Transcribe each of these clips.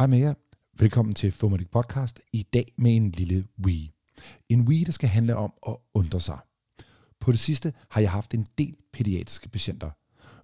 Hej med jer. Velkommen til Fomatic Podcast. I dag med en lille Wii. En Wii, der skal handle om at undre sig. På det sidste har jeg haft en del pædiatriske patienter.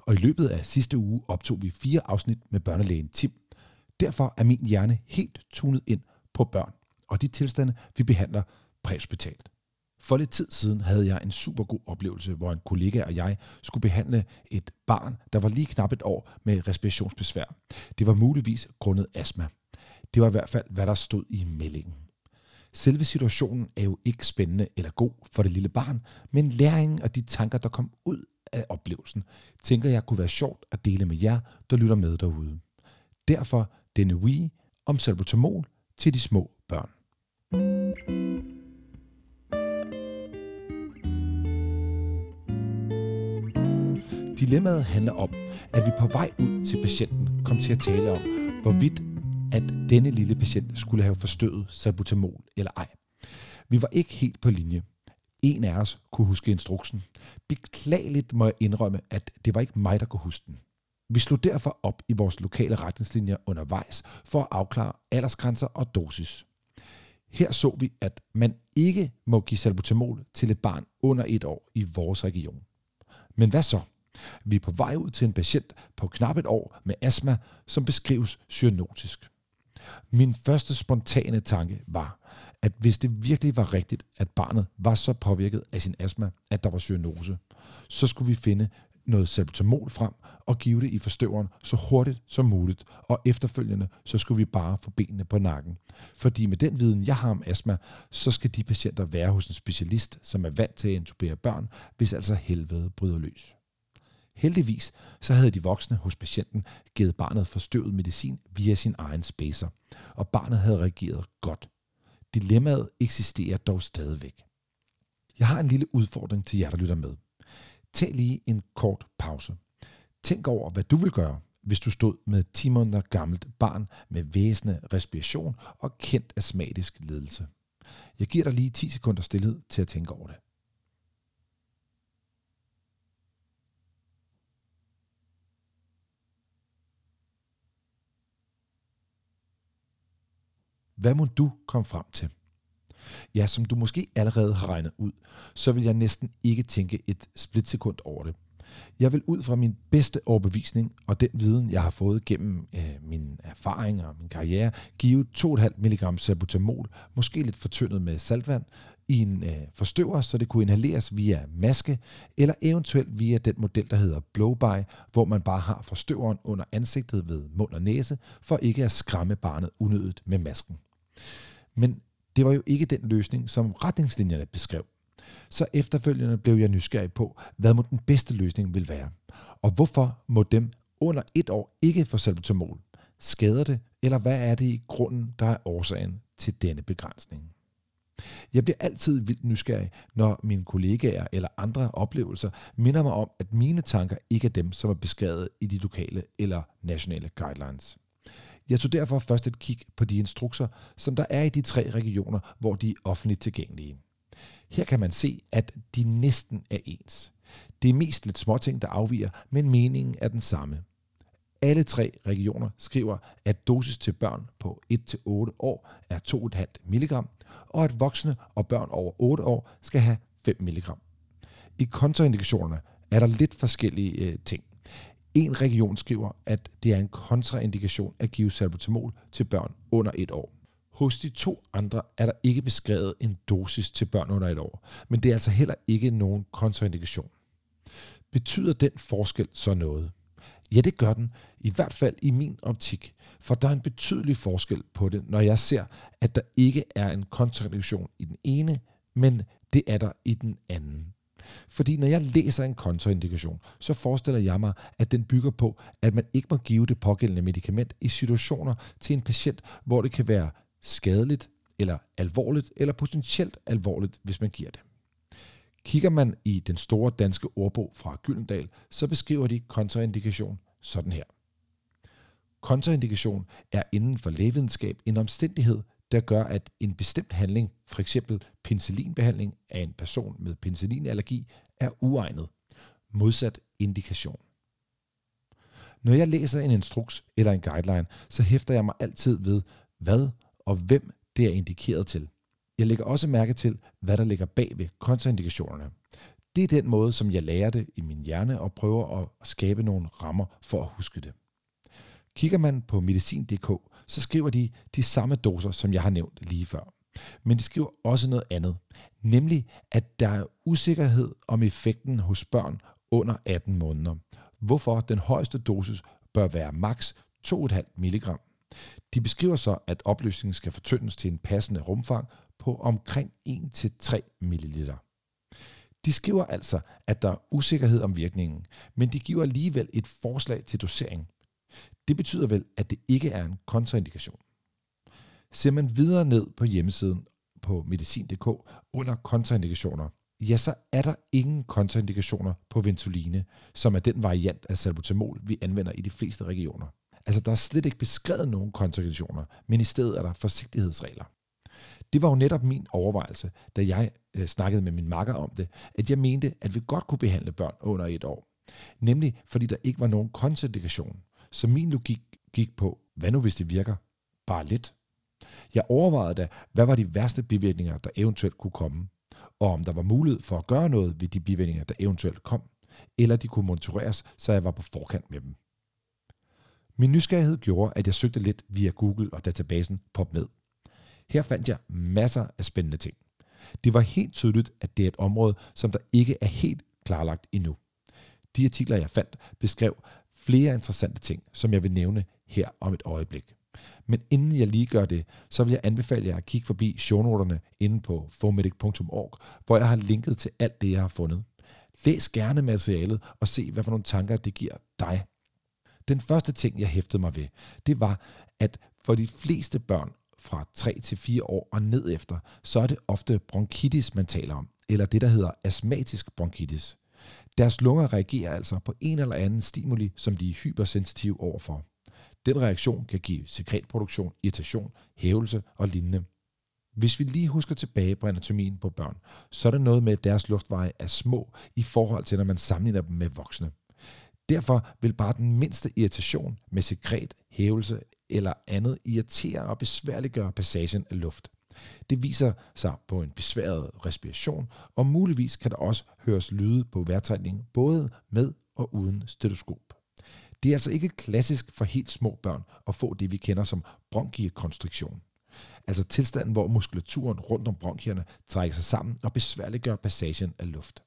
Og i løbet af sidste uge optog vi fire afsnit med børnelægen Tim. Derfor er min hjerne helt tunet ind på børn og de tilstande, vi behandler præhospitalt. For lidt tid siden havde jeg en super god oplevelse, hvor en kollega og jeg skulle behandle et barn, der var lige knap et år med respirationsbesvær. Det var muligvis grundet astma. Det var i hvert fald, hvad der stod i meldingen. Selve situationen er jo ikke spændende eller god for det lille barn, men læringen og de tanker, der kom ud af oplevelsen, tænker jeg kunne være sjovt at dele med jer, der lytter med derude. Derfor denne Wii om salbutamol til de små børn. Dilemmaet handler om, at vi på vej ud til patienten kom til at tale om, hvorvidt at denne lille patient skulle have forstødet salbutamol eller ej. Vi var ikke helt på linje. En af os kunne huske instruksen. Beklageligt må jeg indrømme, at det var ikke mig, der kunne huske den. Vi slog derfor op i vores lokale retningslinjer undervejs for at afklare aldersgrænser og dosis. Her så vi, at man ikke må give salbutamol til et barn under et år i vores region. Men hvad så? Vi er på vej ud til en patient på knap et år med astma, som beskrives cyanotisk. Min første spontane tanke var, at hvis det virkelig var rigtigt, at barnet var så påvirket af sin astma, at der var cyanose, så skulle vi finde noget salbutamol frem og give det i forstøveren så hurtigt som muligt, og efterfølgende så skulle vi bare få benene på nakken. Fordi med den viden, jeg har om astma, så skal de patienter være hos en specialist, som er vant til at intubere børn, hvis altså helvede bryder løs. Heldigvis så havde de voksne hos patienten givet barnet forstøvet medicin via sin egen spacer, og barnet havde reageret godt. Dilemmaet eksisterer dog stadigvæk. Jeg har en lille udfordring til jer, der lytter med. Tag lige en kort pause. Tænk over, hvad du vil gøre, hvis du stod med 10 måneder gammelt barn med væsende respiration og kendt astmatisk ledelse. Jeg giver dig lige 10 sekunder stillhed til at tænke over det. Hvad må du komme frem til? Ja, som du måske allerede har regnet ud, så vil jeg næsten ikke tænke et splitsekund over det. Jeg vil ud fra min bedste overbevisning og den viden, jeg har fået gennem øh, min erfaring og min karriere, give 2,5 mg salbutamol, måske lidt fortyndet med saltvand, i en øh, forstøver, så det kunne inhaleres via maske, eller eventuelt via den model, der hedder blowby, hvor man bare har forstøveren under ansigtet ved mund og næse, for ikke at skræmme barnet unødigt med masken. Men det var jo ikke den løsning, som retningslinjerne beskrev. Så efterfølgende blev jeg nysgerrig på, hvad må den bedste løsning vil være. Og hvorfor må dem under et år ikke få salbutamol? Skader det, eller hvad er det i grunden, der er årsagen til denne begrænsning? Jeg bliver altid vildt nysgerrig, når mine kollegaer eller andre oplevelser minder mig om, at mine tanker ikke er dem, som er beskrevet i de lokale eller nationale guidelines. Jeg tog derfor først et kig på de instrukser, som der er i de tre regioner, hvor de er offentligt tilgængelige. Her kan man se, at de næsten er ens. Det er mest lidt småting, der afviger, men meningen er den samme. Alle tre regioner skriver, at dosis til børn på 1-8 år er 2,5 mg, og at voksne og børn over 8 år skal have 5 mg. I kontraindikationerne er der lidt forskellige øh, ting. En region skriver, at det er en kontraindikation at give salbutamol til børn under et år. Hos de to andre er der ikke beskrevet en dosis til børn under et år, men det er altså heller ikke nogen kontraindikation. Betyder den forskel så noget? Ja, det gør den, i hvert fald i min optik, for der er en betydelig forskel på det, når jeg ser, at der ikke er en kontraindikation i den ene, men det er der i den anden. Fordi når jeg læser en kontraindikation, så forestiller jeg mig, at den bygger på, at man ikke må give det pågældende medicament i situationer til en patient, hvor det kan være skadeligt, eller alvorligt, eller potentielt alvorligt, hvis man giver det. Kigger man i den store danske ordbog fra Gyldendal, så beskriver de kontraindikation sådan her. Kontraindikation er inden for lægevidenskab en omstændighed, der gør, at en bestemt handling, for eksempel penicillinbehandling af en person med penicillinallergi, er uegnet. Modsat indikation. Når jeg læser en instruks eller en guideline, så hæfter jeg mig altid ved, hvad og hvem det er indikeret til. Jeg lægger også mærke til, hvad der ligger bag ved kontraindikationerne. Det er den måde, som jeg lærer det i min hjerne og prøver at skabe nogle rammer for at huske det. Kigger man på medicin.dk, så skriver de de samme doser, som jeg har nævnt lige før. Men de skriver også noget andet, nemlig at der er usikkerhed om effekten hos børn under 18 måneder, hvorfor den højeste dosis bør være maks 2,5 mg. De beskriver så, at opløsningen skal fortyndes til en passende rumfang på omkring 1-3 ml. De skriver altså, at der er usikkerhed om virkningen, men de giver alligevel et forslag til dosering. Det betyder vel, at det ikke er en kontraindikation. Ser man videre ned på hjemmesiden på medicin.dk under kontraindikationer, ja, så er der ingen kontraindikationer på Ventoline, som er den variant af salbutamol, vi anvender i de fleste regioner. Altså, der er slet ikke beskrevet nogen kontraindikationer, men i stedet er der forsigtighedsregler. Det var jo netop min overvejelse, da jeg øh, snakkede med min makker om det, at jeg mente, at vi godt kunne behandle børn under et år. Nemlig fordi der ikke var nogen kontraindikation. Så min logik gik på, hvad nu hvis det virker? Bare lidt. Jeg overvejede da, hvad var de værste bivirkninger, der eventuelt kunne komme, og om der var mulighed for at gøre noget ved de bivirkninger, der eventuelt kom, eller de kunne monitoreres, så jeg var på forkant med dem. Min nysgerrighed gjorde, at jeg søgte lidt via Google og databasen PubMed. Her fandt jeg masser af spændende ting. Det var helt tydeligt, at det er et område, som der ikke er helt klarlagt endnu. De artikler, jeg fandt, beskrev flere interessante ting, som jeg vil nævne her om et øjeblik. Men inden jeg lige gør det, så vil jeg anbefale jer at kigge forbi shownoterne inde på fomedic.org, hvor jeg har linket til alt det, jeg har fundet. Læs gerne materialet og se, hvad for nogle tanker det giver dig. Den første ting, jeg hæftede mig ved, det var, at for de fleste børn fra 3 til 4 år og ned efter, så er det ofte bronkitis, man taler om, eller det, der hedder astmatisk bronkitis. Deres lunger reagerer altså på en eller anden stimuli, som de er hypersensitive overfor. Den reaktion kan give sekretproduktion, irritation, hævelse og lignende. Hvis vi lige husker tilbage på anatomien på børn, så er det noget med, at deres luftveje er små i forhold til, når man sammenligner dem med voksne. Derfor vil bare den mindste irritation med sekret, hævelse eller andet irritere og besværliggøre passagen af luft. Det viser sig på en besværet respiration, og muligvis kan der også høres lyde på vejrtrækningen både med og uden stetoskop. Det er altså ikke klassisk for helt små børn at få det, vi kender som bronchiekonstriktion. Altså tilstanden, hvor muskulaturen rundt om bronkierne trækker sig sammen og besværliggør passagen af luft.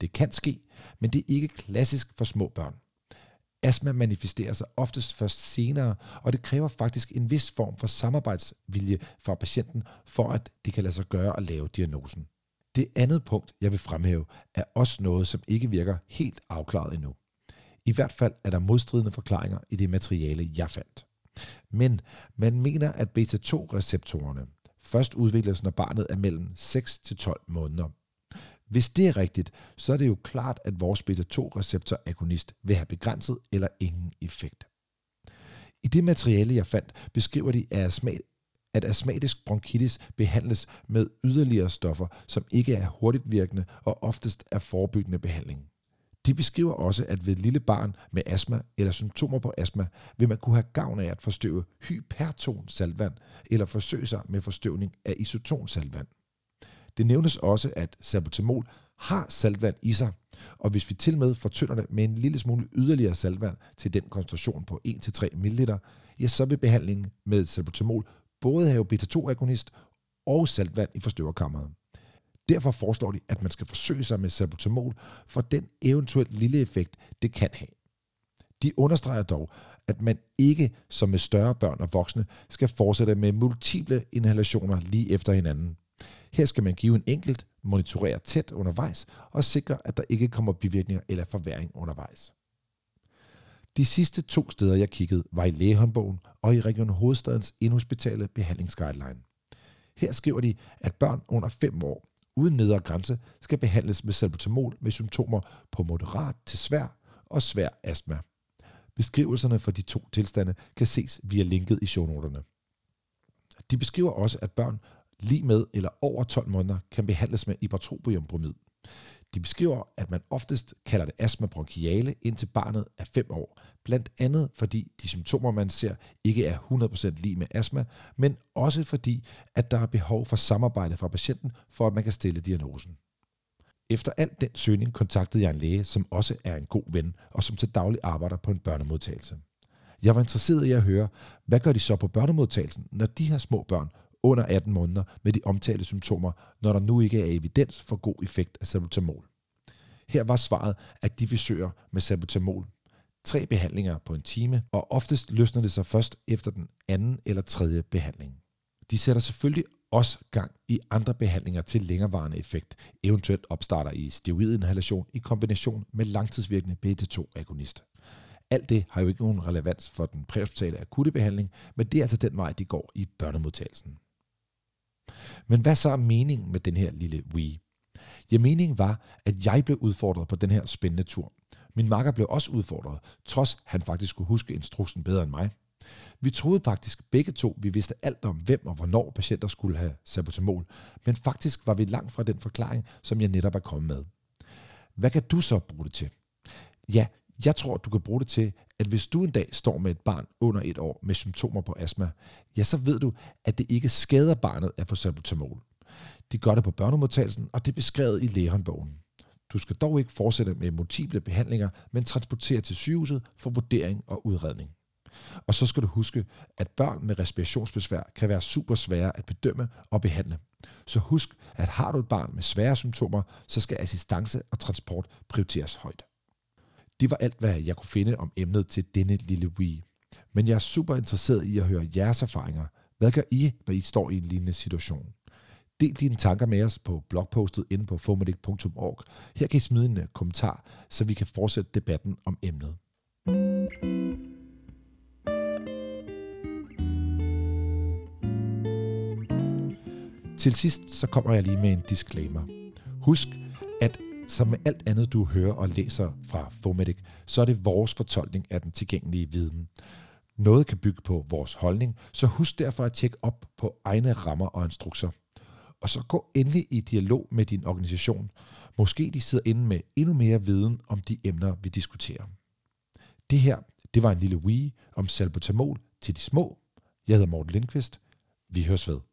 Det kan ske, men det er ikke klassisk for små børn. Astma manifesterer sig oftest først senere, og det kræver faktisk en vis form for samarbejdsvilje fra patienten, for at det kan lade sig gøre at lave diagnosen. Det andet punkt, jeg vil fremhæve, er også noget, som ikke virker helt afklaret endnu. I hvert fald er der modstridende forklaringer i det materiale, jeg fandt. Men man mener, at beta-2-receptorerne først udvikles, når barnet er mellem 6 til 12 måneder. Hvis det er rigtigt, så er det jo klart, at vores beta-2-receptor-agonist vil have begrænset eller ingen effekt. I det materiale, jeg fandt, beskriver de, at astmatisk bronkitis behandles med yderligere stoffer, som ikke er hurtigt virkende og oftest er forebyggende behandling. De beskriver også, at ved et lille barn med astma eller symptomer på astma, vil man kunne have gavn af at forstøve hyperton saltvand eller forsøge sig med forstøvning af isoton saltvand. Det nævnes også, at salbutamol har saltvand i sig, og hvis vi til med fortynder det med en lille smule yderligere saltvand til den koncentration på 1-3 ml, ja, så vil behandlingen med salbutamol både have beta-2-agonist og saltvand i forstøverkammeret. Derfor foreslår de, at man skal forsøge sig med salbutamol for den eventuelt lille effekt, det kan have. De understreger dog, at man ikke som med større børn og voksne skal fortsætte med multiple inhalationer lige efter hinanden. Her skal man give en enkelt, monitorere tæt undervejs og sikre, at der ikke kommer bivirkninger eller forværing undervejs. De sidste to steder, jeg kiggede, var i lægehåndbogen og i Region Hovedstadens Indhospitale Behandlingsguideline. Her skriver de, at børn under 5 år uden nedre grænse skal behandles med salbutamol med symptomer på moderat til svær og svær astma. Beskrivelserne for de to tilstande kan ses via linket i shownoterne. De beskriver også, at børn lige med eller over 12 måneder kan behandles med ipratropiumbromid. De beskriver, at man oftest kalder det astma bronchiale indtil barnet er 5 år, blandt andet fordi de symptomer, man ser, ikke er 100% lige med astma, men også fordi, at der er behov for samarbejde fra patienten, for at man kan stille diagnosen. Efter alt den søgning kontaktede jeg en læge, som også er en god ven, og som til daglig arbejder på en børnemodtagelse. Jeg var interesseret i at høre, hvad gør de så på børnemodtagelsen, når de har små børn under 18 måneder med de omtalte symptomer, når der nu ikke er evidens for god effekt af salbutamol. Her var svaret, at de forsøger med salbutamol. Tre behandlinger på en time, og oftest løsner det sig først efter den anden eller tredje behandling. De sætter selvfølgelig også gang i andre behandlinger til længerevarende effekt, eventuelt opstarter i steroidinhalation i kombination med langtidsvirkende beta-2-agonist. Alt det har jo ikke nogen relevans for den præhospitale akutte behandling, men det er altså den vej, de går i børnemodtagelsen. Men hvad så er meningen med den her lille Wii? Ja, meningen var, at jeg blev udfordret på den her spændende tur. Min makker blev også udfordret, trods han faktisk kunne huske instruksen bedre end mig. Vi troede faktisk begge to, vi vidste alt om, hvem og hvornår patienter skulle have sabotamol, men faktisk var vi langt fra den forklaring, som jeg netop er kommet med. Hvad kan du så bruge det til? Ja, jeg tror, du kan bruge det til, at hvis du en dag står med et barn under et år med symptomer på astma, ja, så ved du, at det ikke skader barnet at få salbutamol. De gør det på børnemodtagelsen, og det er beskrevet i lægehåndbogen. Du skal dog ikke fortsætte med multiple behandlinger, men transportere til sygehuset for vurdering og udredning. Og så skal du huske, at børn med respirationsbesvær kan være super svære at bedømme og behandle. Så husk, at har du et barn med svære symptomer, så skal assistance og transport prioriteres højt. Det var alt, hvad jeg kunne finde om emnet til denne lille Wii. Men jeg er super interesseret i at høre jeres erfaringer. Hvad gør I, når I står i en lignende situation? Del dine tanker med os på blogpostet inde på fomedic.org. Her kan I smide en øh, kommentar, så vi kan fortsætte debatten om emnet. Til sidst så kommer jeg lige med en disclaimer. Husk, som med alt andet, du hører og læser fra Fomedic, så er det vores fortolkning af den tilgængelige viden. Noget kan bygge på vores holdning, så husk derfor at tjekke op på egne rammer og instrukser. Og så gå endelig i dialog med din organisation. Måske de sidder inde med endnu mere viden om de emner, vi diskuterer. Det her, det var en lille wee om salbutamol til de små. Jeg hedder Morten Lindqvist. Vi høres ved.